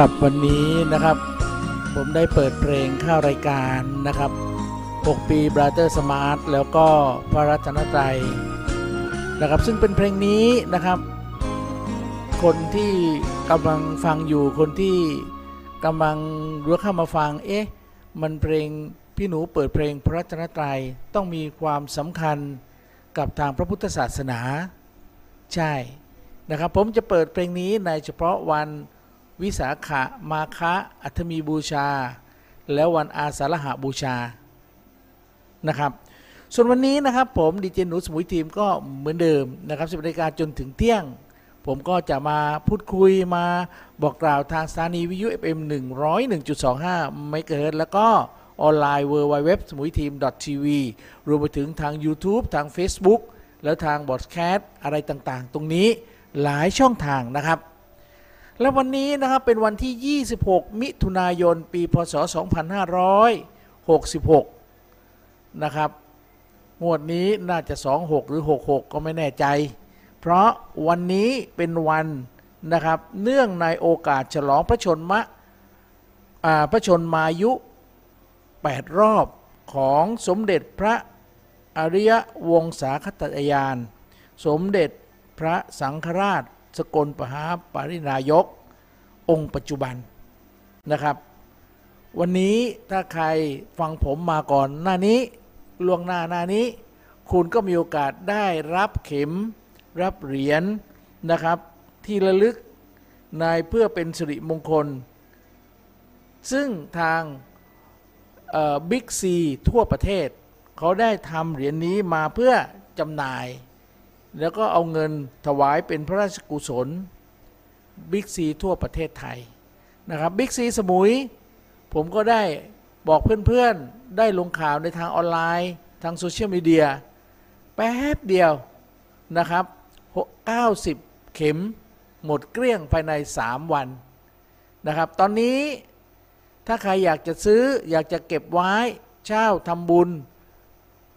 ครับวันนี้นะครับผมได้เปิดเพลงเข้ารายการนะครับ 6 ปี Brother Smart แล้วก็พระรัตนตรัยนะครับ ซึ่งเป็นเพลงนี้นะครับ คนที่กำลังฟังอยู่คนที่กำลังรู้เข้ามาฟัง เอ๊ะ มันเพลงพี่หนูเปิดเพลงพระรัตนตรัยต้องมีความสำคัญกับทางพระพุทธศาสนา ใช่นะครับ ผมจะเปิดเพลงนี้ในเฉพาะวัน วิสาขะมาคะอัฐมีบูชา แล้ววันอาสาฬหบูชานะครับ ส่วนวันนี้นะครับผมดีเจหนูสมุยทีมก็เหมือนเดิมนะครับสิบนาฬิกาจนถึงเที่ยง ผมก็จะมาพูดคุยมาบอกกล่าวทางสถานีวิทยุ FM 101.25เมกะเฮิรตแล้วก็ออนไลน์ w w w สมุยทีม TV รวมไปถึงทาง YouTube ทาง Facebook แล้วทางบอดแคสต์อะไรต่างๆ ตรงนี้หลายช่องทางนะครับ และวันนี้นะครับเป็นวันที่ 26 มิถุนายน ปี พศ 2566 นะครับ งวดนี้น่าจะ 26 หรือ 66 ก็ไม่แน่ใจ เพราะวันนี้เป็นวันนะครับ เนื่องในโอกาสฉลองพระชนมะพระชนมายุ 8 รอบของสมเด็จพระอริยวงศาคตยาน สมเด็จพระสังฆราช สกลปหาปรินายก องค์ปัจจุบันนะครับ วันนี้ถ้าใครฟังผมมาก่อนหน้านี้ล่วงหน้าหน้านี้ คุณก็มีโอกาสได้รับเข็ม รับเหรียญนะครับ ที่ระลึกในเพื่อเป็นสิริมงคล ซึ่งทางบิ๊กซีทั่วประเทศ เขาได้ทำเหรียญนี้มาเพื่อจำหน่าย แล้วก็เอาเงินถวายเป็นพระราชกุศลบิ๊กซีทั่วประเทศไทยนะครับบิ๊กซีสมุย ผมก็ได้บอกเพื่อนๆ ได้ลงข่าวในทางออนไลน์ทางโซเชียลมีเดียแป๊บเดียวนะครับ 90 เข็มหมดเกลี้ยงภายใน 3 วันนะครับ ตอนนี้ถ้าใครอยากจะซื้ออยากจะเก็บไว้เช่าทำบุญ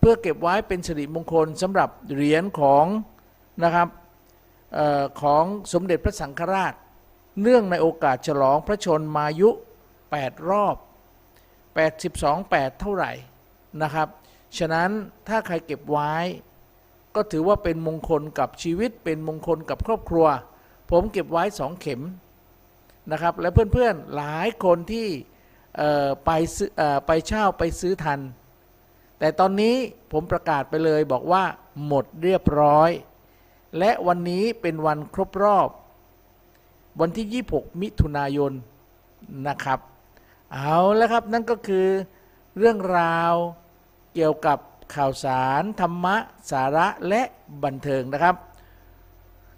พื่อเก็บไว้เป็นสิริมงคลสำหรับเหรียญของนะครับออของสมเด็จพระสังฆราช เนื่องในโอกาสฉลองพระชนมายุ 8 รอบ 82 8 เท่าไหร่นะครับ ฉะนั้นถ้าใครเก็บไว้ ก็ถือว่าเป็นมงคลกับชีวิตเป็นมงคลกับครอบครัว ผมเก็บไว้สองเข็มนะครับ และเพื่อนๆหลายคนที่ไปไปเช่าไปซื้อทัน แต่ตอนนี้ผมประกาศไปเลยบอกว่าหมดเรียบร้อย และวันนี้เป็นวันครบรอบ วันที่ 26 มิถุนายนนะครับ เอาแล้วครับนั่นก็คือเรื่องราวเกี่ยวกับข่าวสารธรรมะ สาระและบันเทิงนะครับ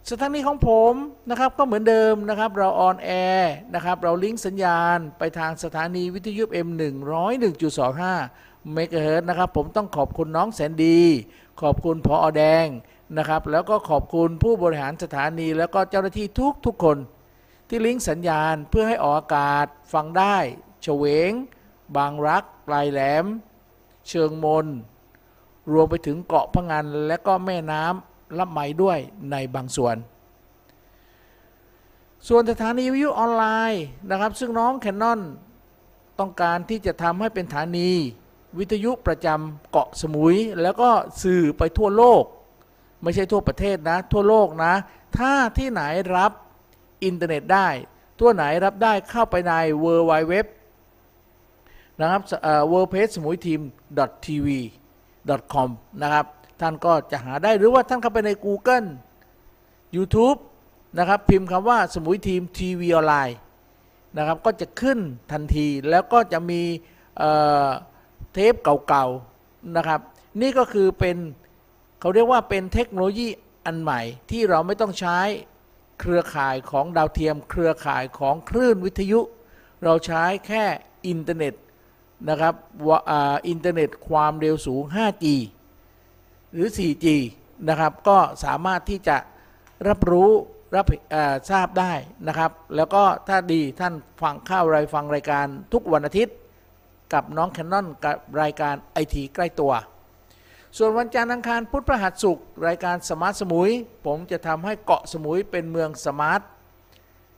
สถานีของผมนะครับก็เหมือนเดิมนะครับเรา on air นะครับเราลิงก์สัญญาณไปทางสถานีวิทยุ FM 101.25 เมกะเฮิรตซ์นะครับ ผมต้องขอบคุณน้องแสนดี ขอบคุณพออแดงนะครับ แล้วก็ขอบคุณผู้บริหารสถานี แล้วก็เจ้าหน้าที่ทุกทุกคน ที่ลิงก์สัญญาณเพื่อให้ออกอากาศฟังได้เฉวง บางรักปลายแหลม เชิงมน รวมไปถึงเกาะพะงัน และก็แม่น้ำลำไหมด้วยในบางส่วนส่วนสถานีวิทยุออนไลน์นะครับ ซึ่งน้องแคนนอนต้องการที่จะทำให้เป็นสถานี วิทยุประจำเกาะสมุย แล้วก็สื่อไปทั่วโลก ไม่ใช่ทั่วประเทศนะ ทั่วโลกนะ ถ้าที่ไหนรับอินเทอร์เน็ตได้ ทั่วไหนรับได้เข้าไปใน w w w นะครับเอ่อ w o r l d p a g e สมุยทีม .tv .com นะครับ ท่านก็จะหาได้หรือว่าท่านเข้าไปใน Google YouTube นะครับ พิมพ์คำว่าสมุยทีมทีวีออนไลน์นะครับ ก็จะขึ้นทันทีแล้วก็จะมีเอ่อ เทปเก่าๆนะครับ นี่ก็คือเป็นเขาเรียกว่าเป็นเทคโนโลยีอันใหม่ที่เราไม่ต้องใช้เครือข่ายของดาวเทียม เครือข่ายของคลื่นวิทยุ เราใช้แค่อินเทอร์เน็ตนะครับอินเทอร์เน็ตความเร็วสูง 5G หรือ 4G นะครับ ก็สามารถที่จะรับรู้รับทราบได้นะครับ แล้วก็ถ้าดีท่านฟังข้ารายฟังรายการทุกวันอาทิตย์ กับน้องแคนนอนกับรายการไอทีใกล้ตัว ส่วนวันจันทร์อังคารพุธพฤหัสศุกร์รายการ Smart สมุย ผมจะทำให้เกาะสมุยเป็นเมือง smart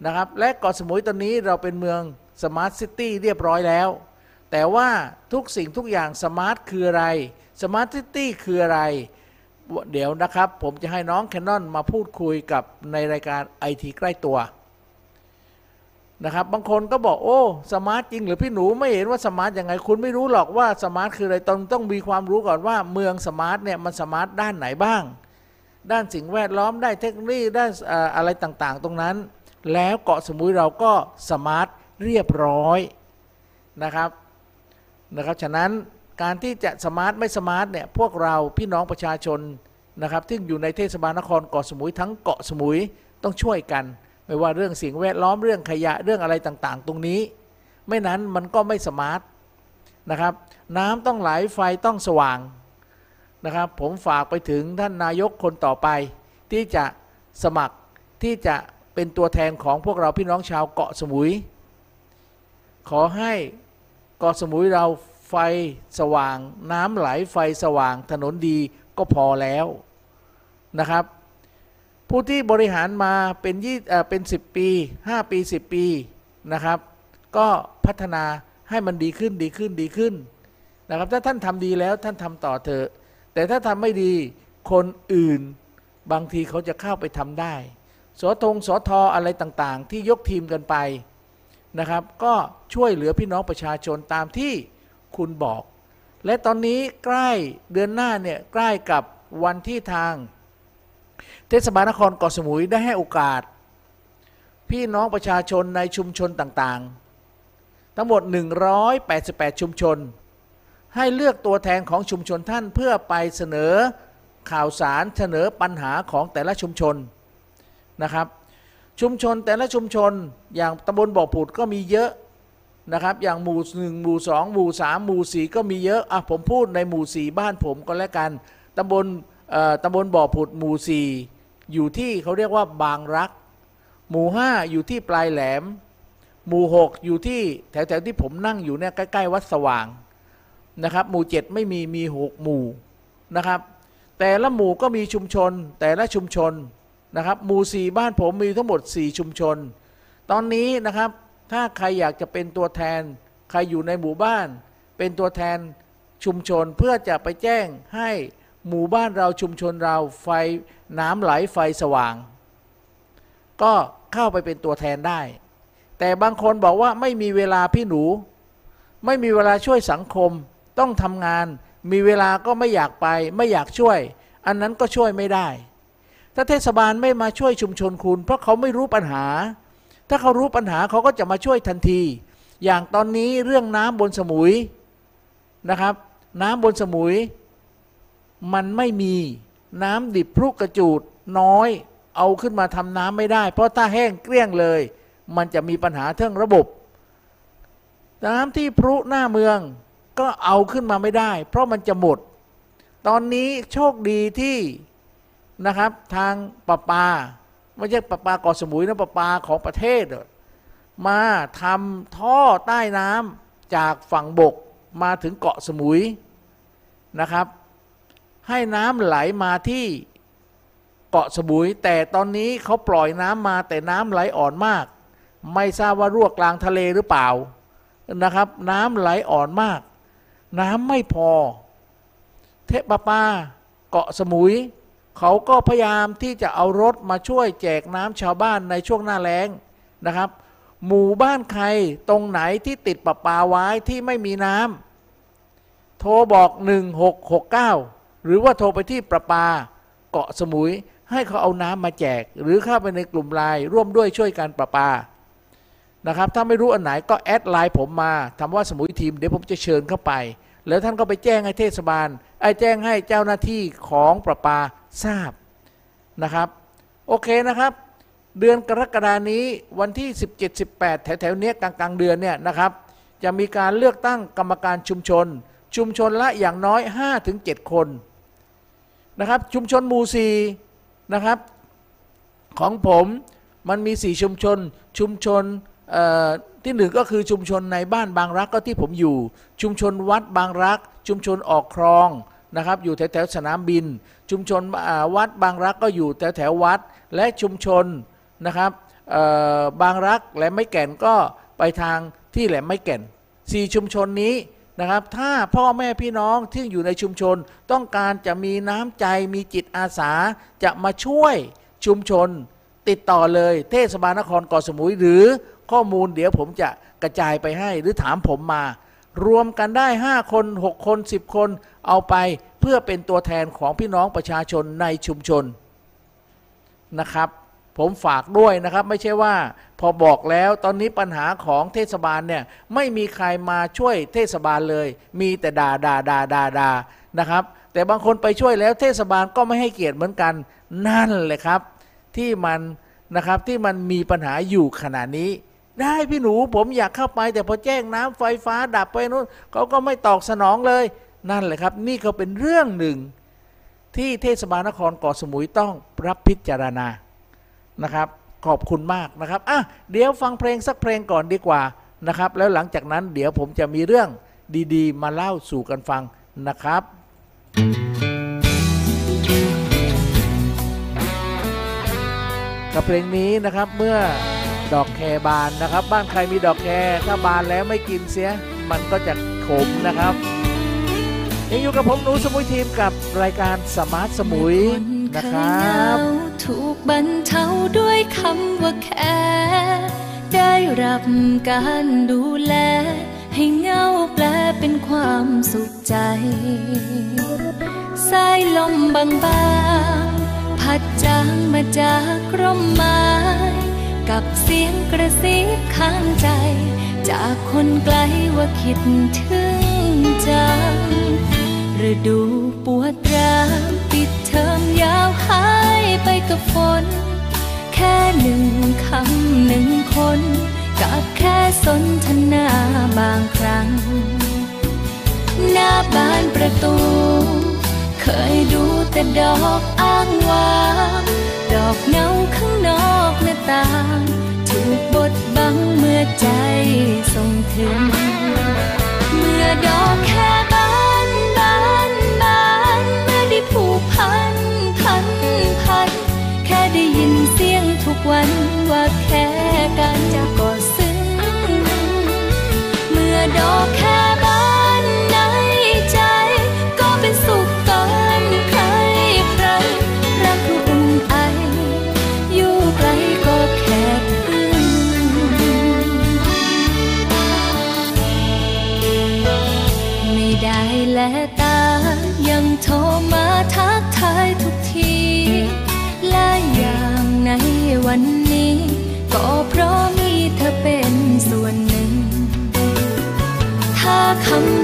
นะครับและเกาะสมุยตอนนี้เราเป็นเมือง smart city เรียบร้อยแล้ว แต่ว่าทุกสิ่งทุกอย่าง smart คืออะไรsmart city คืออะไร เดี๋ยวนะครับ ผมจะให้น้องแคนนอนมาพูดคุยกับในรายการไอทีใกล้ตัว นะครับ บางคนก็บอกโอ้ smart จริงหรือพี่หนูไม่เห็นว่า smart ยังไงคุณไม่รู้หรอกว่า smart คืออะไรต้องต้องมีความรู้ก่อนว่าเมือง smart เนี่ยมัน smart ด้านไหนบ้าง ด้านสิ่งแวดล้อมด้านเทคโนโลยีด้านเอ่ออะไรต่างๆ ตรงนั้น แล้วเกาะสมุยเราก็ smart เรียบร้อยนะครับนะครับฉะนั้นการที่จะ smart ไม่ smart เนี่ยพวกเราพี่น้องประชาชนนะครับที่อยู่ในเทศบาลนครเกาะสมุยทั้งเกาะสมุยต้องช่วยกัน ไม่ว่าเรื่องสิ่งแวดล้อมเรื่องขยะเรื่องอะไรต่างๆ ตรงนี้ ไม่นั้นมันก็ไม่ smart นะครับน้ำต้องไหลไฟต้องสว่างนะครับ ผมฝากไปถึงท่านนายกคนต่อไป ที่จะสมัครที่จะเป็นตัวแทนของพวกเราพี่น้องชาวเกาะสมุย ขอให้เกาะสมุยเราไฟสว่าง น้ำไหลไฟสว่างถนนดีก็พอแล้วนะครับ ผู้ที่บริหารมาเป็นยี่เป็น10ปี5ปี10ปีนะครับ ก็พัฒนาให้มันดีขึ้นดีขึ้นดีขึ้นนะครับ ถ้าท่านทำดีแล้วท่านทำต่อเถอะ แต่ถ้าทำไม่ดีคนอื่นบางทีเขาจะเข้าไปทำได้สทงสทออะไรต่างๆ ที่ยกทีมกันไปนะครับ ก็ช่วยเหลือพี่น้องประชาชนตามที่คุณบอก และตอนนี้ใกล้เดือนหน้าเนี่ยใกล้กับวันที่ทาง เทศบาลนครเกาะสมุยได้ให้โอกาส พี่น้องประชาชนในชุมชนต่างๆ ทั้งหมด 188 ชุมชน ให้เลือกตัวแทนของชุมชนท่านเพื่อไปเสนอข่าวสารเสนอปัญหาของแต่ละชุมชนนะครับ ชุมชนแต่ละชุมชนอย่างตำบลบ่อผุดก็มีเยอะนะครับ อย่างหมู่หนึ่งหมู่สองหมู่สามหมู่สี่ก็มีเยอะอะผมพูดในหมู่สี่บ้านผมก็แล้วกันตำบล ตำบลบ่อผุดหมู่สี่อยู่ที่เขาเรียกว่าบางรัก หมู่ห้าอยู่ที่ปลายแหลม หมู่หกอยู่ที่แถวๆที่ผมนั่งอยู่เนี่ยใกล้ๆวัดสว่างนะครับ หมู่เจ็ดไม่มีมีหกหมู่นะครับ แต่ละหมู่ก็มีชุมชน แต่ละชุมชนนะครับ หมู่สี่บ้านผมมีทั้งหมด 4 ชุมชน ตอนนี้นะครับถ้าใครอยากจะเป็นตัวแทน ใครอยู่ในหมู่บ้าน เป็นตัวแทนชุมชนเพื่อจะไปแจ้งให้ หมู่บ้านเราชุมชนเราไฟน้ำไหลไฟสว่าง ก็เข้าไปเป็นตัวแทนได้ แต่บางคนบอกว่าไม่มีเวลาพี่หนู ไม่มีเวลาช่วยสังคม ต้องทำงาน มีเวลาก็ไม่อยากไป ไม่อยากช่วย อันนั้นก็ช่วยไม่ได้ ถ้าเทศบาลไม่มาช่วยชุมชนคุณ เพราะเขาไม่รู้ปัญหา ถ้าเขารู้ปัญหาเขาก็จะมาช่วยทันที อย่างตอนนี้เรื่องน้ำบนสมุยนะครับ น้ำบนสมุย มันไม่มีน้ำดิบพรุกระจูดน้อย เอาขึ้นมาทำน้ำไม่ได้ เพราะถ้าแห้งเกลี้ยงเลย มันจะมีปัญหาเรื่องระบบ น้ำที่พรุหน้าเมืองก็เอาขึ้นมาไม่ได้ เพราะมันจะหมด ตอนนี้โชคดีที่นะครับทางประปาไม่ใช่ประปาเกาะสมุยนะประปาของประเทศ มาทำท่อใต้น้ำจากฝั่งบกมาถึงเกาะสมุยนะครับ ให้น้ำไหลมาที่เกาะสมุย แต่ตอนนี้เขาปล่อยน้ำมาแต่น้ำไหลอ่อนมาก ไม่ทราบว่ารั่วกลางทะเลหรือเปล่านะครับ น้ำไหลอ่อนมาก น้ำไม่พอ เทพปาเกาะสมุย เขาก็พยายามที่จะเอารถมาช่วยแจกน้ำชาวบ้านในช่วงหน้าแล้งนะครับ หมู่บ้านใครตรงไหนที่ติดประปาไว้ที่ไม่มีน้ำโทรบอก 1669 หรือว่าโทรไปที่ประปาเกาะสมุย ให้เขาเอาน้ำมาแจก หรือเข้าไปในกลุ่มไลน์ร่วมด้วยช่วยกันประปานะครับถ้าไม่รู้อันไหนก็ add ไลน์ผมมาคำว่าสมุยทีมเดี๋ยวผมจะเชิญเข้าไป แล้วท่านก็ไปแจ้งให้เทศบาลไอ้แจ้งให้เจ้าหน้าที่ของประปาทราบนะครับ โอเคนะครับ เดือนกรกฎานี้วันที่ 17-18 แถวๆเนี้ยกลางเดือนเนี่ยนะครับ จะมีการเลือกตั้งกรรมการชุมชน ชุมชนละอย่างน้อย 5-7 คน นะครับชุมชนหมู่ซีนะครับของผมมันมี4ชุมชนชุมชนที่หนึ่งก็คือชุมชนในบ้านบางรักก็ที่ผมอยู่ ชุมชนวัดบางรัก ชุมชนออกคลองนะครับอยู่แถวแถวสนามบิน ชุมชนวัดบางรักก็อยู่แถวแถววัดและชุมชนนะครับบางรักและไม่แก่นก็ไปทางที่แหลมไม่แก่นสี่ชุมชนนี้ นะครับ ถ้าพ่อแม่พี่น้องที่อยู่ในชุมชน ต้องการจะมีน้ำใจมีจิตอาสา จะมาช่วยชุมชน ติดต่อเลยเทศบาลนครเกาะสมุยหรือข้อมูลเดี๋ยวผมจะกระจายไปให้หรือถามผมมา รวมกันได้ 5 คน 6 คน 10 คนเอาไปเพื่อเป็นตัวแทนของพี่น้องประชาชนในชุมชนนะครับ ผมฝากด้วยนะครับ ไม่ใช่ว่าพอบอกแล้วตอนนี้ปัญหาของเทศบาลเนี่ยไม่มีใครมาช่วยเทศบาลเลย มีแต่ด่าด่าด่าด่าด่านะครับ แต่บางคนไปช่วยแล้วเทศบาลก็ไม่ให้เกียรติเหมือนกันนั่นแหละครับ ที่มันนะครับที่มันมีปัญหาอยู่ขณะนี้ ได้พี่หนูผมอยากเข้าไป แต่พอแจ้งน้ำไฟฟ้าดับไปนู้นเขาก็ไม่ตอบสนองเลย นั่นแหละครับ นี่ก็เป็นเรื่องหนึ่งที่เทศบาลนครเกาะสมุยต้องรับพิจารณา นะครับ ขอบคุณมากนะครับอะเดี๋ยวฟังเพลงสักเพลงก่อนดีกว่านะครับ แล้วหลังจากนั้นเดี๋ยวผมจะมีเรื่องดีๆ มาเล่าสู่กันฟังนะครับ กับเพลงนี้นะครับเมื่อดอกแคบานนะครับ บ้านใครมีดอกแคถ้าบานแล้วไม่กินเสีย มันก็จะขมนะครับยังอยู่กับผมหนูสมุยทีมกับรายการสมาร์ทสมุย นะคเครัยเหงาบถูกบรรเทาด้วยคำว่าแค่ได้รับการดูแล ให้เงาแปลเป็นความสุขใจ สายลมบางๆ พัดจางมาจากร่มไม้ กับเสียงกระซิบข้างใจ จากคนไกลว่าคิดถึงจังฤดูปวดร้าวปิด เทอมยาวหายไปกับฝน แค่หนึ่งคำหนึ่งคน กับแค่สนทนาบางครั้ง หน้าบ้านประตู เคยดูแต่ดอกอ้างว้างดอกเงาข้างนอกหน้าต่างถูกบดบังเมื่อใจส่งถึง เมื่อดอกแค่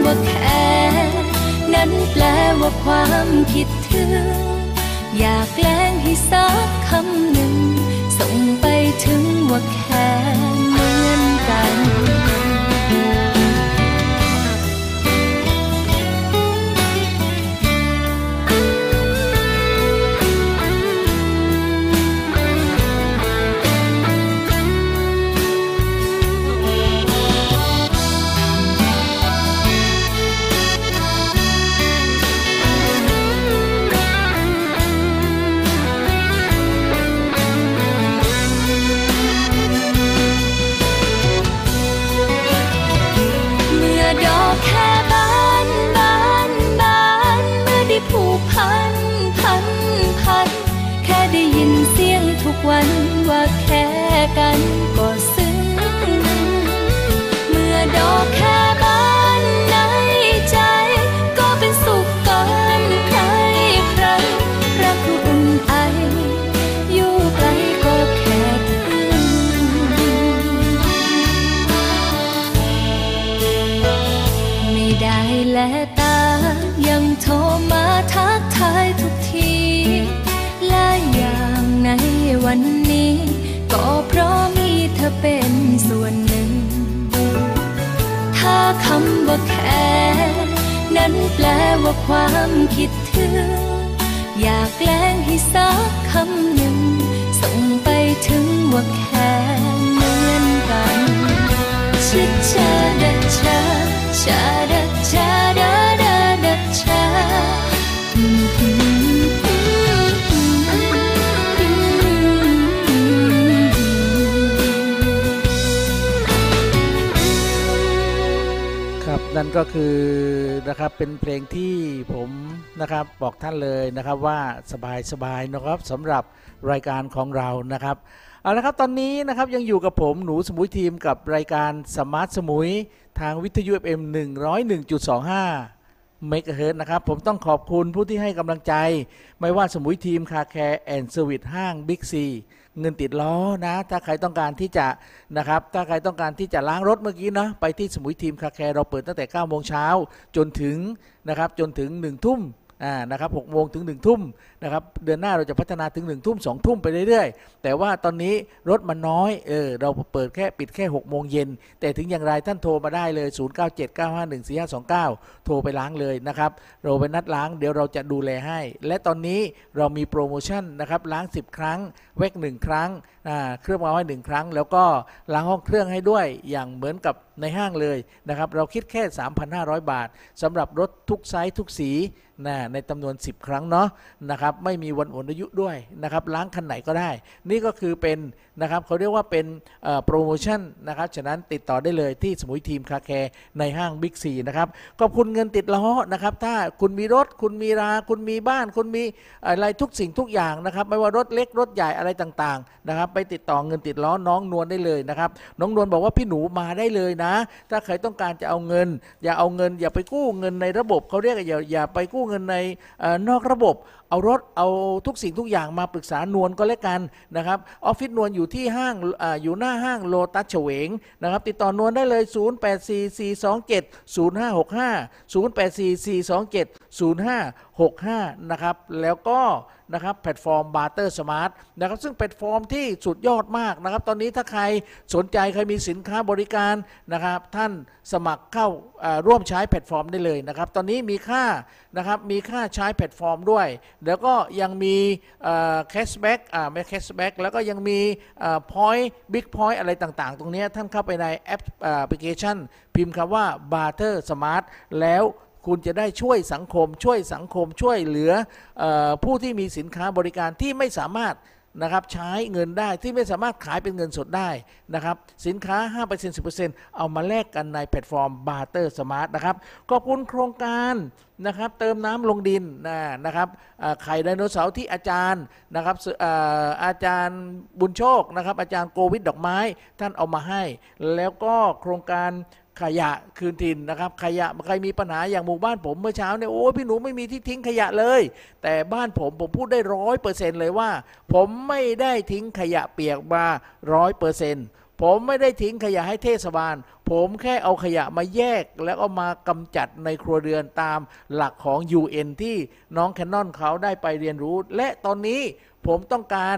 ว่าแค่นั้นแปลว่าความคิดถึง อยากแกล้งให้สักคำ วันว่าแค่กัน คำว่าแค่นั้นแปลว่าความคิดถึง อยากแกล้งให้สักคำหนึ่ง ส่งไปถึงว่าแค่เหมือนกันชิดชาดาชาชาดา นั่นก็คือนะครับเป็นเพลงที่ผมนะครับบอกท่านเลยนะครับว่าสบายสบายนะครับสำหรับรายการของเรานะครับเอาละครับตอนนี้นะครับยังอยู่กับผมหนูสมุยทีมกับรายการ Smart สมุยทางวิทยุ FM 101.25เมกะเฮิรตซ์ะครับผมต้องขอบคุณผู้ที่ให้กำลังใจ ไม่ว่าสมุยทีม Car Care and Service ห้างบิ๊กซี เงินติดล้อนะ ถ้าใครต้องการที่จะนะครับ ถ้าใครต้องการที่จะล้างรถเมื่อกี้นะไปที่สมุยทีมคาแคร์เราเปิดตั้งแต่9โมงเช้าจนถึงนะครับจนถึง1ทุ่มอ่านะครับหกโมงถึง1ทุ่มนะครับเดือนหน้าเราจะพัฒนาถึง1ทุ่ม2ทุ่มไปเรื่อยๆ แต่ว่าตอนนี้รถมันน้อยเออเราเปิดแค่ปิดแค่6โมงเย็นแต่ถึงอย่างไรท่านโทรมาได้เลย 0979514529 โทรไปล้างเลยนะครับเราไปนัดล้างเดี๋ยวเราจะดูแลให้ และตอนนี้เรามีโปรโมชั่นนะครับล้าง 10 ครั้งแวก1ครั้งเครื่องมาไว้หนึ่งครั้ง แล้วก็ล้างห้องเครื่องให้ด้วยอย่างเหมือนกับในห้างเลยนะครับเราคิดแค่ 3,500 บาทสำหรับรถทุกไซส์ทุกสีนะในจำนวน 10 ครั้งเนาะนะครับไม่มีวันหมดอายุด้วยนะครับล้างคันไหนก็ได้ นี่ก็คือเป็น นะครับเขาเรียกว่าเป็นโปรโมชั่นนะครับฉะนั้นติดต่อได้เลยที่สมุยทีม Car Care ในห้างบิ๊กซีนะครับขอบคุณเงินติดล้อนะครับถ้าคุณมีรถคุณมีรา คุณมีบ้าน คุณมีอะไรทุกสิ่งทุกอย่างนะครับไม่ว่ารถเล็กรถใหญ่อะไรต่างๆนะครับไปติดต่อเงินติดล้อน้องนวลได้เลยนะครับน้องนวลบอกว่าพี่หนูมาได้เลยนะ ถ้าใครต้องการจะเอาเงิน อย่าเอาเงิน อย่าไปกู้เงินในระบบเขาเรียกอย่าอย่าไปกู้เงินในนอกระบบ เอารถเอาทุกสิ่งทุกอย่างมาปรึกษานวลก็แล้วกันนะครับออฟฟิศนวลอยู่ที่ห้างออยู่หน้าห้างโลตัสเฉวงนะครับ ติดต่อนวลได้เลย 0844270565 0844270565 นะครับ แล้วก็ นะครับแพลตฟอร์ม Barter Smart นะครับซึ่งแพลตฟอร์มที่สุดยอดมากนะครับ ตอนนี้ถ้าใครสนใจใครมีสินค้าบริการนะครับ ท่านสมัครเข้าร่วมใช้แพลตฟอร์มได้เลยนะครับ ตอนนี้มีค่านะครับมีค่าใช้แพลตฟอร์มด้วย แล้วก็ยังมี cashback ไม่ cashback แล้วก็ยังมี point big point อะไรต่างๆ ตรงนี้ท่านเข้าไปในแอปแอปพลิเคชัน พิมพ์คำว่า Barter Smart แล้ว คุณจะได้ช่วยสังคม ช่วยสังคมช่วยเหลืออผู้ที่มีสินค้าบริการที่ไม่สามารถนะครับใช้เงินได้ที่ไม่สามารถขายเป็นเงินสดได้นะครับสินค้า 5% 10%เอามาแลกกันในแพลตฟอร์ม Barter Smart นะครับขอบคุณโครงการนะครับเติมน้ำลงดินนะนะครับไข่ไดโนเสาร์ที่อาจารย์นะครับอาอาจารย์บุญโชคนะครับอาจารย์โกวิทดอกไม้ท่านเอามาให้ แล้วก็โครงการ ขยะคืนถิ่นนะครับ ขยะใครมีปัญหาอย่างหมู่บ้านผมเมื่อเช้าเนี่ยโอ้ยพี่หนูไม่มีที่ทิ้งขยะเลย แต่บ้านผมผมพูดได้ร้อยเปอร์เซ็นต์เลยว่า ผมไม่ได้ทิ้งขยะเปียกมาร้อยเปอร์เซ็นต์ผมไม่ได้ทิ้งขยะให้เทศบาล ผมแค่เอาขยะมาแยก แล้วเอามากำจัดในครัวเรือนตามหลักของ UN ที่น้องแคนนอนเขาได้ไปเรียนรู้ และตอนนี้ผมต้องการ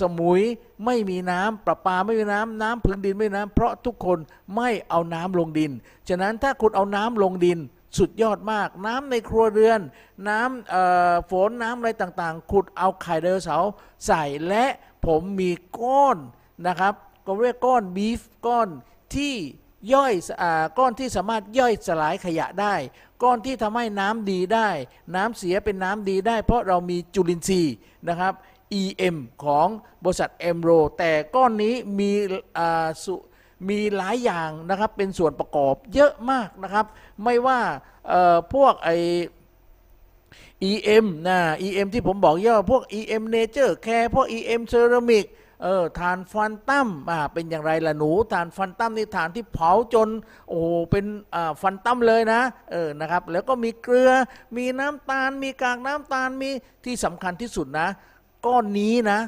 สมุยไม่มีน้ำประปาไม่มีน้ำน้ำพื้นดินไม่มีน้ำเพราะทุกคนไม่เอาน้ำลงดิน ฉะนั้นถ้าคุณเอาน้ำลงดินสุดยอดมาก น้ำในครัวเรือน น้ำฝนน้ำอะไรต่างๆ ขุดเอาไข่ไดโนเสาร์ใส่และผมมีก้อนนะครับ ก็เรียกก้อนบีฟก้อนที่ย่อยอก้อนที่สามารถย่อยสลายขยะได้ ก้อนที่ทำให้น้ำดีได้ น้ำเสียเป็นน้ำดีได้ เพราะเรามีจุลินทรีย์นะครับ EM ของบริษัทเอมโรแต่ก้อนนี้มีสุมีหลายอย่างนะครับเป็นส่วนประกอบเยอะมากนะครับ ไม่ว่าพวกไอ EM นะ EM ที่ผมบอกย่อพวก EM Nature Care พวก EM Ceramic เออทานฟันตั้มอ่าเป็นอย่างไรล่ะหนูทานฟันตั้มนี่ทานที่เผาจนโอ้โหเป็นอ่าฟันตั้มเลยนะเออนะครับแล้วก็มีเกลือมีน้ำตาล มีกากน้ำตาลมีที่สำคัญที่สุดนะ ก้อนนี้นะ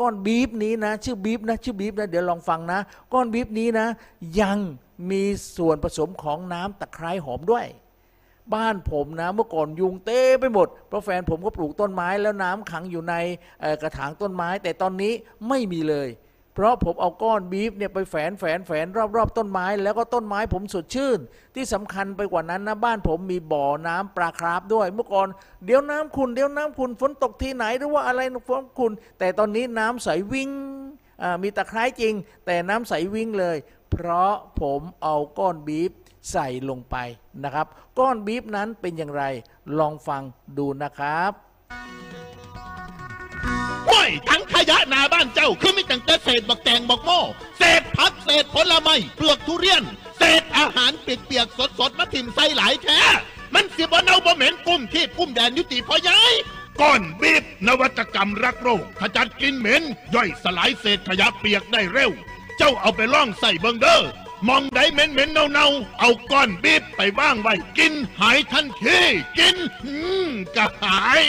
ก้อนบีฟนี้นะ ชื่อบีฟนะ ชื่อบีฟนะ เดี๋ยวลองฟังนะ ก้อนบีฟนี้นะ ยังมีส่วนผสมของน้ำตะไคร้หอมด้วย บ้านผมนะ เมื่อก่อนยุงเต้ไปหมด เพราะแฟนผมก็ปลูกต้นไม้แล้วน้ำขังอยู่ในกระถางต้นไม้ แต่ตอนนี้ไม่มีเลย เพราะผมเอาก้อนบีฟเนี่ยไปแฝนแฝนแฝนรอบๆต้นไม้แล้วก็ต้นไม้ผมสดชื่น ที่สำคัญไปกว่านั้นนะบ้านผมมีบ่อน้ำปลาคราฟด้วย เมื่อก่อนเดี๋ยวน้ำขุนเดี๋ยวน้ำขุนฝนตกที่ไหนหรือว่าอะไรฝนขุนแต่ตอนนี้น้ำใสวิ่งอ่ามีตะไคร้จริง แต่น้ำใสวิ่งเลย เพราะผมเอาก้อนบีฟใส่ลงไปนะครับ ก้อนบีฟนั้นเป็นอย่างไรลองฟังดูนะครับ ห้วยทั้งขยะหนาบ้านเจ้าคือม่ตั้งแต่เศษบักแตงบักโม่เศษผักเศษผลไม้เปลือกทุเรียน เศษอาหารเปียกๆสดๆมาถิ่มใส่หลายแท้มันสิบ่เน่าบ่เหม็นกุ้มที่กุ้มแดนยุติพอยายก้อนบีบนวัตกรรมรักโรคขจัดกลิ่นเหม็น ย่อยสลายเศษขยะเปียกได้เร็ว เจ้าเอาไปล่องใส่เบิงเดอ้อมองใดเหม็นเหม็นๆเน่าเน่าๆเอาก้อนบีบไปว่างไว้กินหายทันทีกิน อืมก็หาย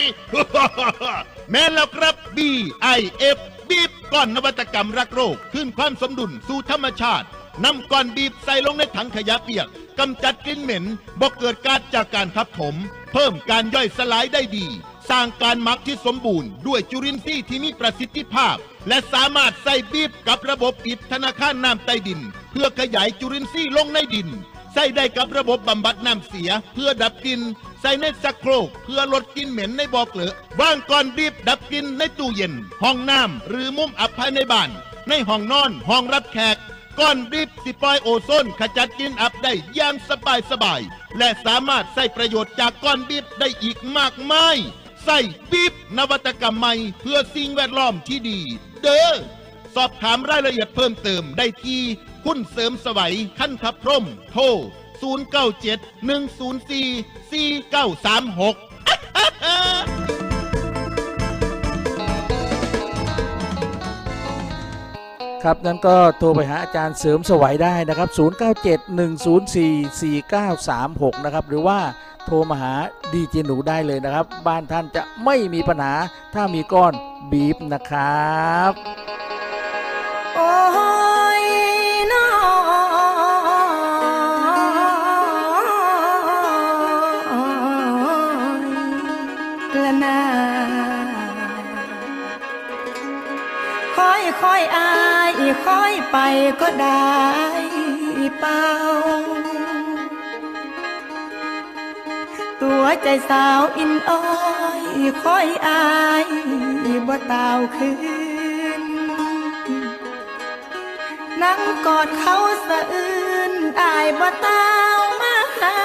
แม่นแล้วครับ BIF บีบก้อนนวัตกรรมรักโรคขึ้นความสมดุลสู่ธรรมชาตินำก้อนบีบใส่ลงในถังขยะเปียกกำจัดกลิ่นเหม็นบ่เกิดการจากการทับถม เพิ่มการย่อยสลายได้ดี สร้างการหมักที่สมบูรณ์ ด้วยจุลินทรีย์ที่มีประสิทธิภาพ และสามารถใส่บีบกับระบบปิดธนาคารน้ำใต้ดิน เพื่อขยายจุลินทรีย์ลงในดิน ใส่ได้กับระบบบำบัดน้ำเสีย เพื่อดับกลิ่นใส่ในสักโครกเพื่อลดกลิ่นเหม็นในบ่อเกลือวางก่อนบีบดับกลิ่นในตู้เย็น ห้องน้ำหรือมุมอับภายในบ้าน ในห้องนอนห้องรับแขกก้อนริบสิปล่อยโอโซนขจัดกลิ่นอับได้อย่างสบายสบายๆและสามารถใช้ประโยชน์จากก้อนบิบได้อีกมากมายใส่บิบนวัตกรรมใหม่เพื่อสิ่งแวดล้อมที่ดี เด้อสอบถามรายละเอียดเพิ่มเติมได้ที่ คุณเสริมสวัยขั้นทับพรมโทร 0971044936ครับนั้นก็โทรไปหาอาจารย์เสริมสวัยได้นะครับ 0971044936 นะครับ หรือว่าโทรมาหาดีเจหนูได้เลยนะครับ บ้านท่านจะไม่มีปัญหาถ้ามีก้อนบีฟนะครับ โอ้ คอยคอยอายคอยไปก็ได้เป่าตัวใจสาวอินอ้อยคอยอายบ่ตาวคืนนั่งกอดเขาสะอื้นอายบ่ตาวมาหา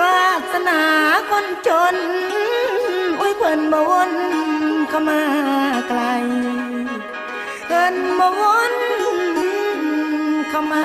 วาสนาคนจน อุ้ยเพิ่นบ่วน เข้ามาไกลเอินมวนเข้ามา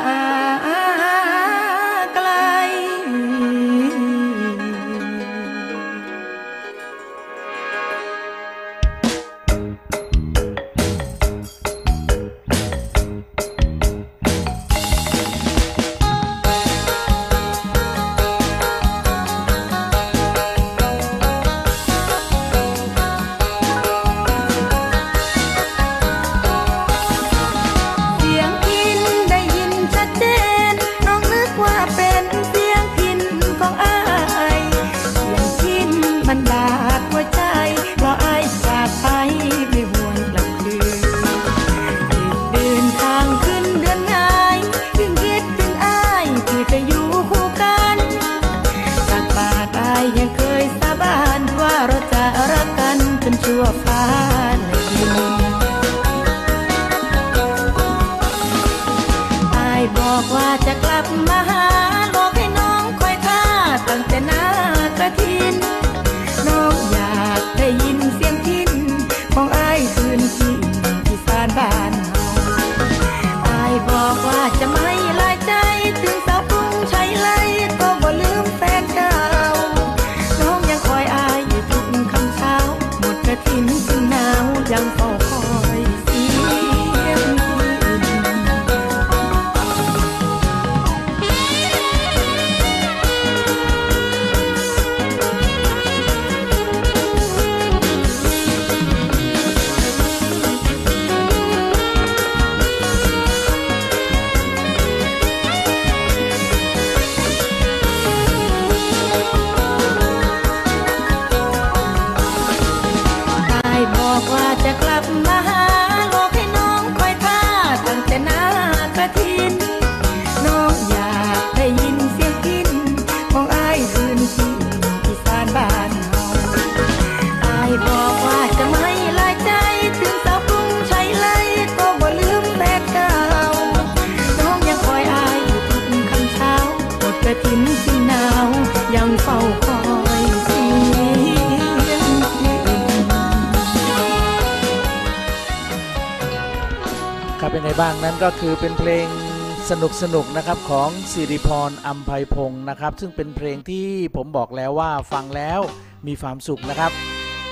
สนุกสนุกๆนะครับของสิริพรอัมภัยพงศ์นะครับ ซึ่งเป็นเพลงที่ผมบอกแล้วว่าฟังแล้วมีความสุขนะครับ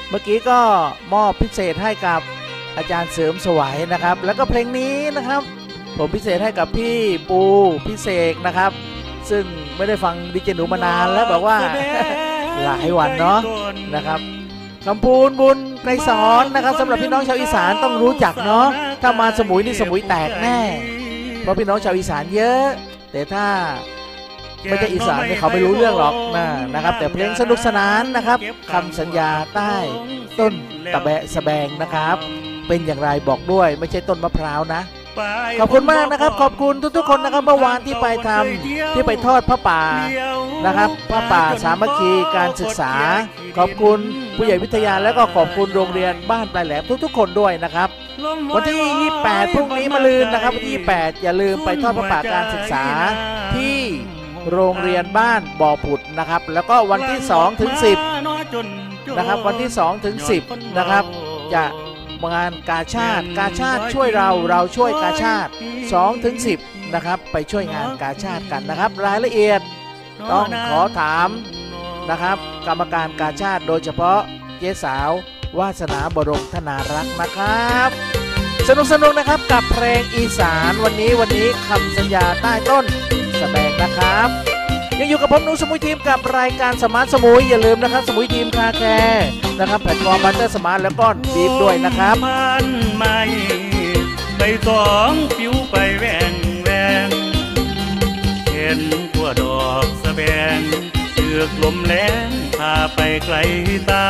เมื่อกี้ก็มอบพิเศษให้กับอาจารย์เสริมสวัยนะครับ แล้วก็เพลงนี้นะครับ ผมพิเศษให้กับพี่ปูพิเศษนะครับ ซึ่งไม่ได้ฟังดิเจหนูมานานแล้วบอกว่าหลายวันเนาะนะครับคำพูนบุญไกรสอนนะครับสำหรับพี่น้องชาวอีสานต้องรู้จักเนาะถ้ามาสมุยนี่สมุยแตกแน่ เพราะพี่น้องชาวอีสานเยอะ แต่ถ้าไม่ใช่อีสานเนี่ยเขาไม่รู้เรื่องหรอกนะนะครับ แต่เพลงสนุกสนานนะครับคำสัญญาใต้ต้นตะแบะสะแบงนะครับ เป็นอย่างไรบอกด้วยไม่ใช่ต้นมะพร้าวนะ ขอบคุณมากนะครับ ขอบคุณทุกๆคนนะครับเมื่อวานที่ไปทำที่ไปทอดพระป่านะครับพระป่าสามัคคีการศึกษา ขอบคุณผู้ใหญ่วิทยาแล้วก็ขอบคุณโรงเรียนบ้านปลายแหลมทุกๆ คนด้วยนะครับวันที่ 28 พรุ่งนี้มาลืนนะครับวันที่ 28 อย่าลืมไปทอดพระป่าการศึกษาที่โรงเรียนบ้านบ่อผุดนะครับ แล้วก็วันที่2ถึง10นะครับวันที่2ถึง10นะครับจะ งานกาชาติ กาชาติช่วยเราเราช่วยกาชาติ2ถึง10นะครับไปช่วยงานกาชาติกันนะครับ รายละเอียดต้องขอถามนะครับ กรรมการกาชาดโดยเฉพาะเจ๊สาววาสนาบรมธนารักษ์นะครับ สนุกสนุกนะครับกับเพลงอีสานวันนี้วันนี้คำสัญญาใต้ต้นสะแบงนะครับ ยังอยู่กับผมนูสมุยทีมกับรายการสมาร์ทสมุยอย่าลืมนะครับ สมุยทีม Car Care นะครับแพลตฟอร์ม Barter Smart แล้วก็บีบด้วยนะครับมันไม่ใบตองผิวไปแหวงแหวงเห็นกัวดอกสะแบงเชือกลมแรงพาไปไกลตา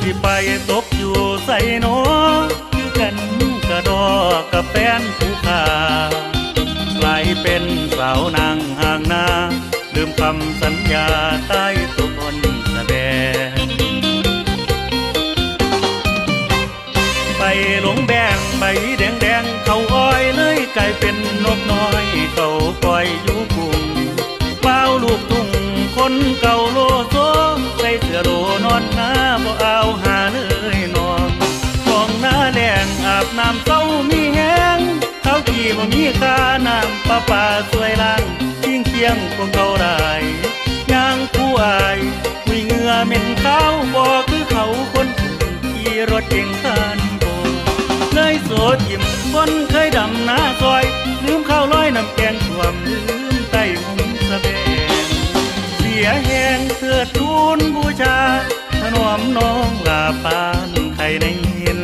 สิไปตกอยู่ใส่นอคือกันกระดอกกับแฟนผู้ขากลา เป็นสาวนางห่างนาลืมคำสัญญาใต้ต้นสะแบงไปหลงแบงใบแดงแดงเขาอ้อยเลยกลายเป็นนกน้อยเขาปล่อยอยู่กรุงเป้าลูกทุ่งคนเก่าโลโซใส่เสื้อโลนอนหน้าบ่เอาหาเลยนอนฟองหน้าแดงอาบน้ำเศร้ามีแห้ ที่บ่มีค่าน้ำประปาสวยล่างทิ้งเคียงพวกเขาได้ย่างผู้อายคุยเหงื่อเหม็นขาวบ่คือเขาคนขี่รถเก่งคันโบเลยโสดยิ้มคนเคยดำหน้าซอย ลืมข้าวร้อยน้ำแกงท่วมลืมไต้หุงสะเบงเสียแหงเสือทูลบูชาถนอมน้องลาปานไข่ในหิน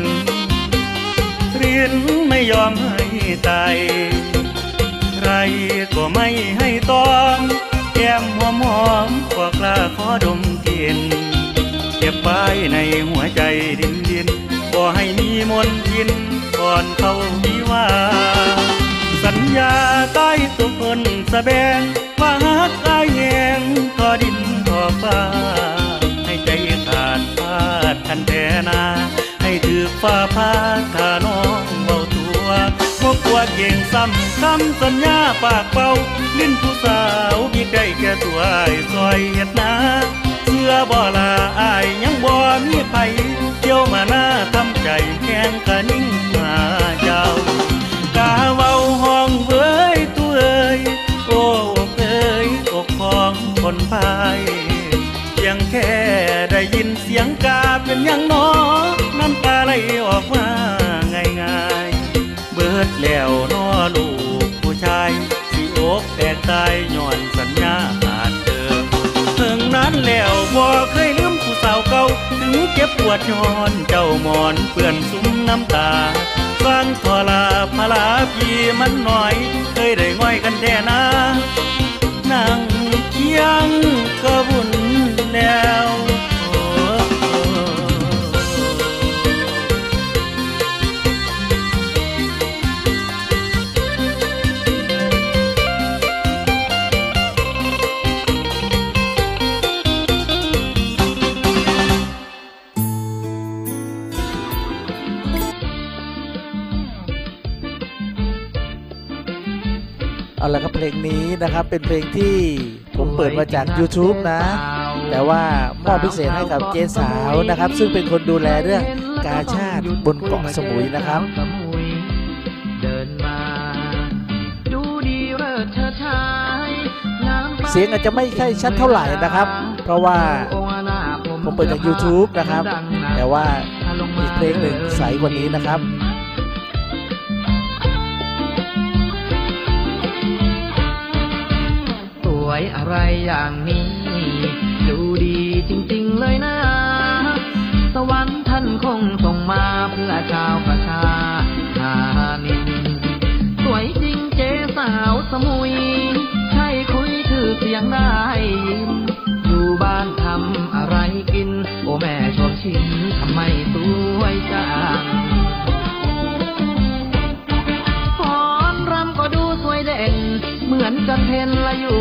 ยนไม่ยอมให้ตาย ใครก็ไม่ให้ตอม แก้มหอมหอมๆก็กล้าขอดมกลินเก็บไว้ในหัวใจดินดินบ่ให้มีมนทินก่อนเขามีว่าสัญญาใต้ตุกคนสะแบงว่าหักอายแหงทอดินทอฟ้า ให้ใจขาดพาดคันแทนา ให้ถือฟ้าพาด เก่งซ้ำคำสัญญาปากเป่า ลิ้นผู้สาวพี่ได้แก่ตัวไอ้ซอยเฮ็ดนาเชื่อบ่ลาอายยังบ่มีไผเที่ยวมาหน้าทำใจแข็งกะนิ่งมาเจ้ากาเว้าห้องเว้ยตัวเอ้ยโอ้เอ้ยอกของคนพายเพียงแค่ได้ยินเสียงกาเป็นย่างน้อน้ำตาไหลออกมา ดแล้วน้อลูกผู้ชายสิอกแตกตายย้อนสัญญาขาดเดิมถึงนั้นแล้วบ่เคยลืมผู้สาวเก่าถึงเก็บปวดย้อนเจ้าหมอนเปื่อนซุ้มน้ำตาฟังทลาพลาพี่มันหน่อย เคยได้ง่อยกันแท่นานั่งเคียง นี้นะครับเป็นเพลงที่ผมเปิดมาจาก YouTube นะ แต่ว่ามอบพิเศษให้กับเจ๊สาวนะครับ ซึ่งเป็นคนดูแลเรื่องกาชาติบนเกาะสมุยนะครับสมุยเดินมาดูดีเลิศเชิดชายงามเสียงอาจจะไม่ใช่ชัดเท่าไหร่นะครับ เพราะว่าผมเปิดจาก YouTube นะครับ แต่ว่าอีกเพลงหนึ่งใสกว่านี้นะครับ วอะไรอย่างนี้ ดูดีจริงๆเลยนะ สวรรค์ท่านคงส่งมาเพื่อชาวประชาชานิสวยจริงเจ๊สาวสมุย ใช่คุยชื่อเสียงได้ยินอยู่บ้านทำอะไรกิน โอแม่ชอบชิมทำไมสวยจังเหมือนกันเพนละอยู่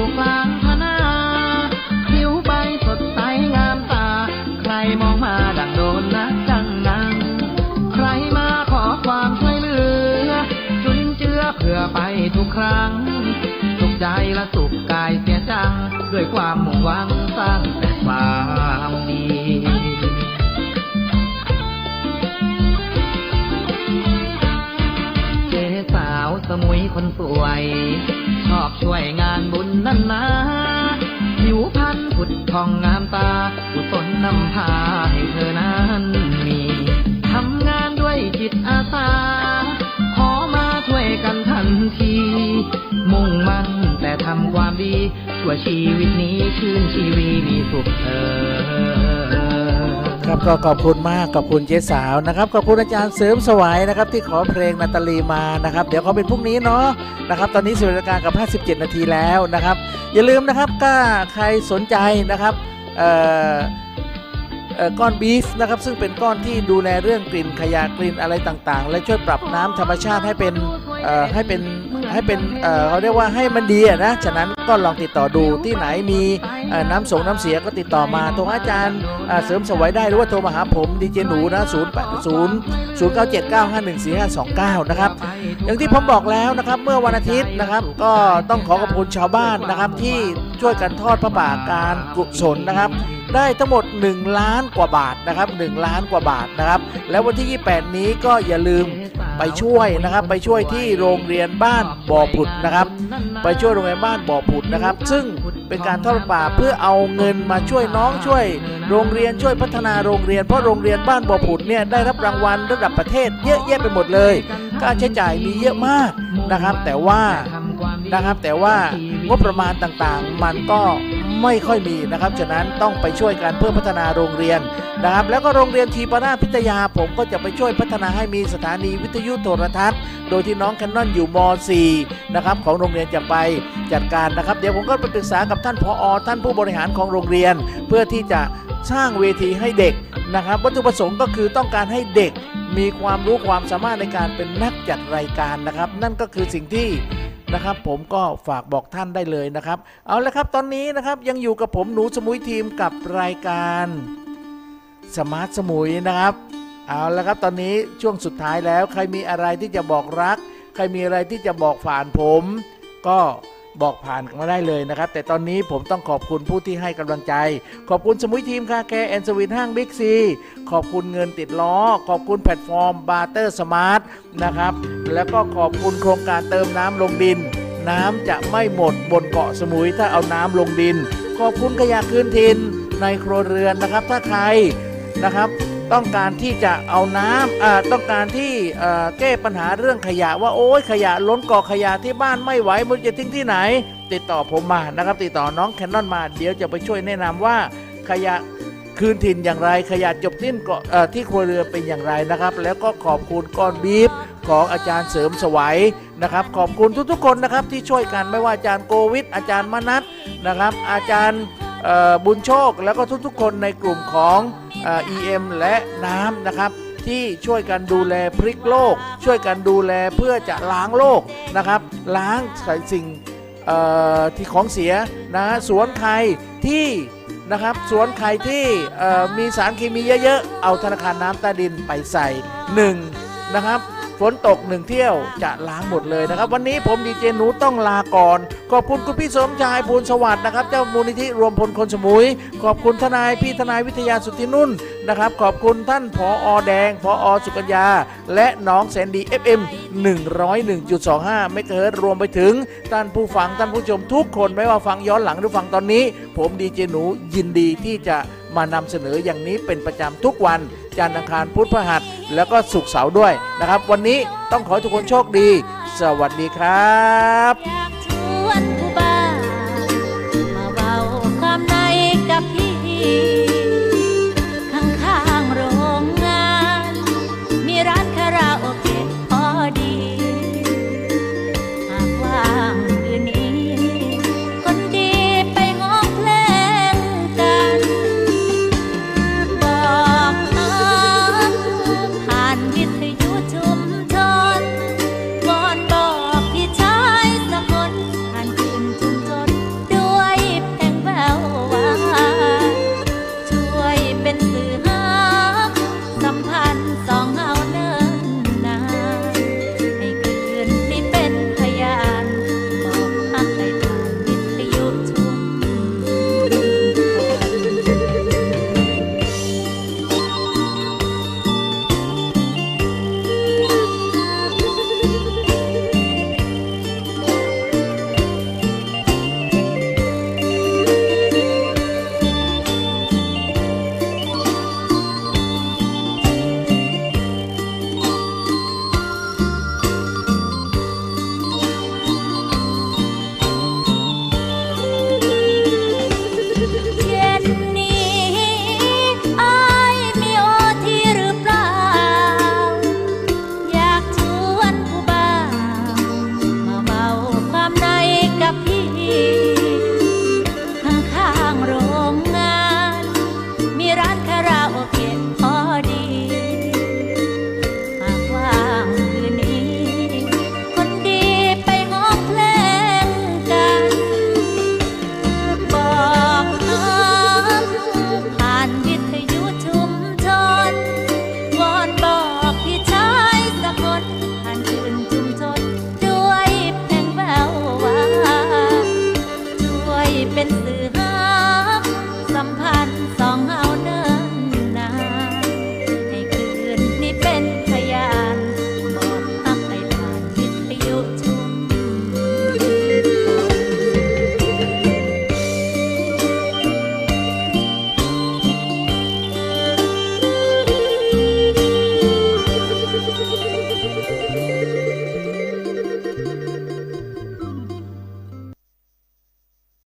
ความมุ่งหวังสร้างแต่ความดีเจ๊สาวสมุยคนสวย ชอบช่วยงานบุญนั่นนาผิวพันผุดทองงามตากุศลนำพาให้เธอนั้นมีทำงานด้วยจิตอาสา ขอมาช่วยกันทันที มุ่งมั่นแต่ทำความดี ชั่วชีวิตนี้ชื่นชีวีมีสุขเออครับก็ขอบคุณมากขอบคุณเจ๊สาวนะครับขอบคุณอาจารย์เสริมสวัยนะครับ ที่ขอเพลงนาตาลีมานะครับ เดี๋ยวเขาเป็นพรุ่งนี้เนาะนะครับ ตอนนี้สิบนาฬิกากับ 57 นาทีแล้วนะครับ อย่าลืมนะครับถ้าใครสนใจนะครับเอ่อเอ่อก้อนบีฟนะครับซึ่งเป็นก้อนที่ดูแลเรื่องกลิ่นขยะกลิ่นอะไรต่างๆ และช่วยปรับน้ำธรรมชาติให้เป็นเอ่อให้เป็น ให้เป็นเขาเรียกว่าให้มันดีนะฉะนั้นก็ลองติดต่อดูที่ไหนมีน้ำส่งน้ำเสียก็ติดต่อมาโทรหาอาจารย์เสริมสวัยได้หรือว่าโทรมาหาผมดีเจหนูนะ0 8 0 0 9 7 9 5 1 4 5 2 9 นะครับ อย่างที่ผมบอกแล้วนะครับเมื่อวันอาทิตย์นะครับ ก็ต้องขอขอบคุณชาวบ้านนะครับ ที่ช่วยกันทอดพระป่าการกุศลนะครับได้ทั้งหมด 1 ล้านกว่าบาทนะครับ1ล้านกว่าบาทนะครับ แล้ววันที่ 28 นี้ก็อย่าลืม ไปช่วยนะครับ ไปช่วยที่โรงเรียนบ้านบ่อผุดนะครับ ไปช่วยโรงเรียนบ้านบ่อผุดนะครับ ซึ่งเป็นการทอดป่าเพื่อเอาเงินมาช่วยน้องช่วย โรงเรียนช่วยพัฒนาโรงเรียนเพราะโรงเรียนบ้านบ่อผุดเนี่ยได้รับรางวัลระดับประเทศเยอะแยะไปหมดเลย ค่าใช้จ่ายมีเยอะมากนะครับ แต่ว่านะครับแต่ว่างบประมาณต่างๆ มันก็ ไม่ค่อยมีนะครับ ฉะนั้นต้องไปช่วยกันเพื่อพัฒนาโรงเรียนนะครับ แล้วก็โรงเรียนทีปนาพิทยาผมก็จะไปช่วยพัฒนาให้มีสถานีวิทยุโทรทัศน์ โดยที่น้องแคนนอนอยู่ม .4 นะครับของโรงเรียนจะไปจัดการนะครับ เดี๋ยวผมก็ไปปรึกษากับท่านผอท่านผู้บริหารของโรงเรียน เพื่อที่จะสร้างเวทีให้เด็กนะครับวัตถุประสงค์ก็คือต้องการให้เด็กมีความรู้ความสามารถในการเป็นนักจัดรายการนะครับ นั่นก็คือสิ่งที่ นะครับ ผมก็ฝากบอกท่านได้เลยนะครับ เอาละครับตอนนี้นะครับยังอยู่กับผมหนูสมุยทีมกับรายการสมาร์ทสมุยนะครับ เอาละครับตอนนี้ช่วงสุดท้ายแล้ว ใครมีอะไรที่จะบอกรัก ใครมีอะไรที่จะบอกผ่านผม ก็ บอกผ่านมาได้เลยนะครับ แต่ตอนนี้ผมต้องขอบคุณผู้ที่ให้กำลังใจ ขอบคุณสมุยทีม Car Care แอนสวินห้างบิ๊กซี ขอบคุณเงินติดล้อ ขอบคุณแพลตฟอร์ม Barter Smart นะครับ แล้วก็ขอบคุณโครงการเติมน้ำลงดิน น้ำจะไม่หมดบนเกาะสมุยถ้าเอาน้ำลงดิน ขอบคุณขยะคืนถิ่นในครัวเรือนนะครับ ถ้าใครนะครับ ต้องการที่จะเอาน้ำต้องการที่แก้ปัญหาเรื่องขยะ ว่าโอ้ยขยะล้นกอขยะที่บ้านไม่ไหวมันจะทิ้งที่ไหน ติดต่อผมมานะครับ ติดต่อน้องแคนนอนมาเดี๋ยวจะไปช่วยแนะนำว่าขยะคืนถิ่นอย่างไรขยะจบสิ้นเกาะที่ครัวเรือนเป็นอย่างไรนะครับ แล้วก็ขอบคุณก้อนบีฟของอาจารย์เสริมสวัยนะครับ ขอบคุณทุกๆคนนะครับที่ช่วยกันไม่ว่าอาจารย์โกวิทอาจารย์มนัทนะครับ อาจารย์บุญโชคแล้วก็ทุกๆ คนในกลุ่มของ EM และน้ำนะครับ ที่ช่วยกันดูแลพริกโลก ช่วยกันดูแลเพื่อจะล้างโลกนะครับ ล้างใส่สิ่งที่ของเสียนะฮะสวนไข่ที่นะครับสวนไข่ที่มีสารเคมีเยอะ ๆ เอาธนาคารน้ำใต้ดินไปใส่หนึ่งนะครับ ฝนตกหนึ่งเที่ยวจะล้างหมดเลยนะครับ วันนี้ผมดีเจหนูต้องลาก่อนขอบคุณคุณพี่สมชายภูลสวัสดิ์นะครับ เจ้ามูลนิธิรวมพลคนสมุย ขอบคุณทนายพี่ทนายวิทยาสุทธินุ่นนะครับ ขอบคุณท่านผออแดงผออสุกัญญา และน้องแสนดี FM 101.25เมกะเฮิร์รวมไปถึงท่านผู้ฟังท่านผู้ชมทุกคนไม่ว่าฟังย้อนหลังหรือฟังตอนนี้ ผมดีเจหนูยินดีที่จะมานำเสนออย่างนี้เป็นประจำทุกวันจันทร์อังคารพุธพฤหัส แล้วก็สุขเสาร์ด้วยนะครับ วันนี้ต้องขอทุกคนโชคดี สวัสดีครับ